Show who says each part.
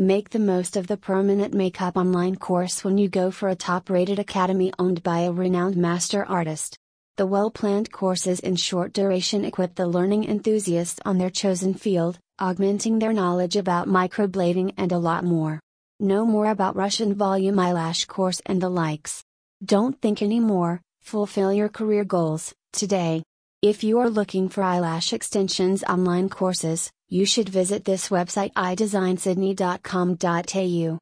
Speaker 1: Make the most of the permanent makeup online course when you go for a top rated academy owned by a renowned master artist. The well planned courses in short duration equip the learning enthusiasts on their chosen field, augmenting their knowledge about microblading and a lot more. Know more about Russian volume eyelash course and the likes. Don't think anymore, fulfill your career goals, today. If you are looking for eyelash extensions online courses, you should visit this website iDesignSydney.com.au.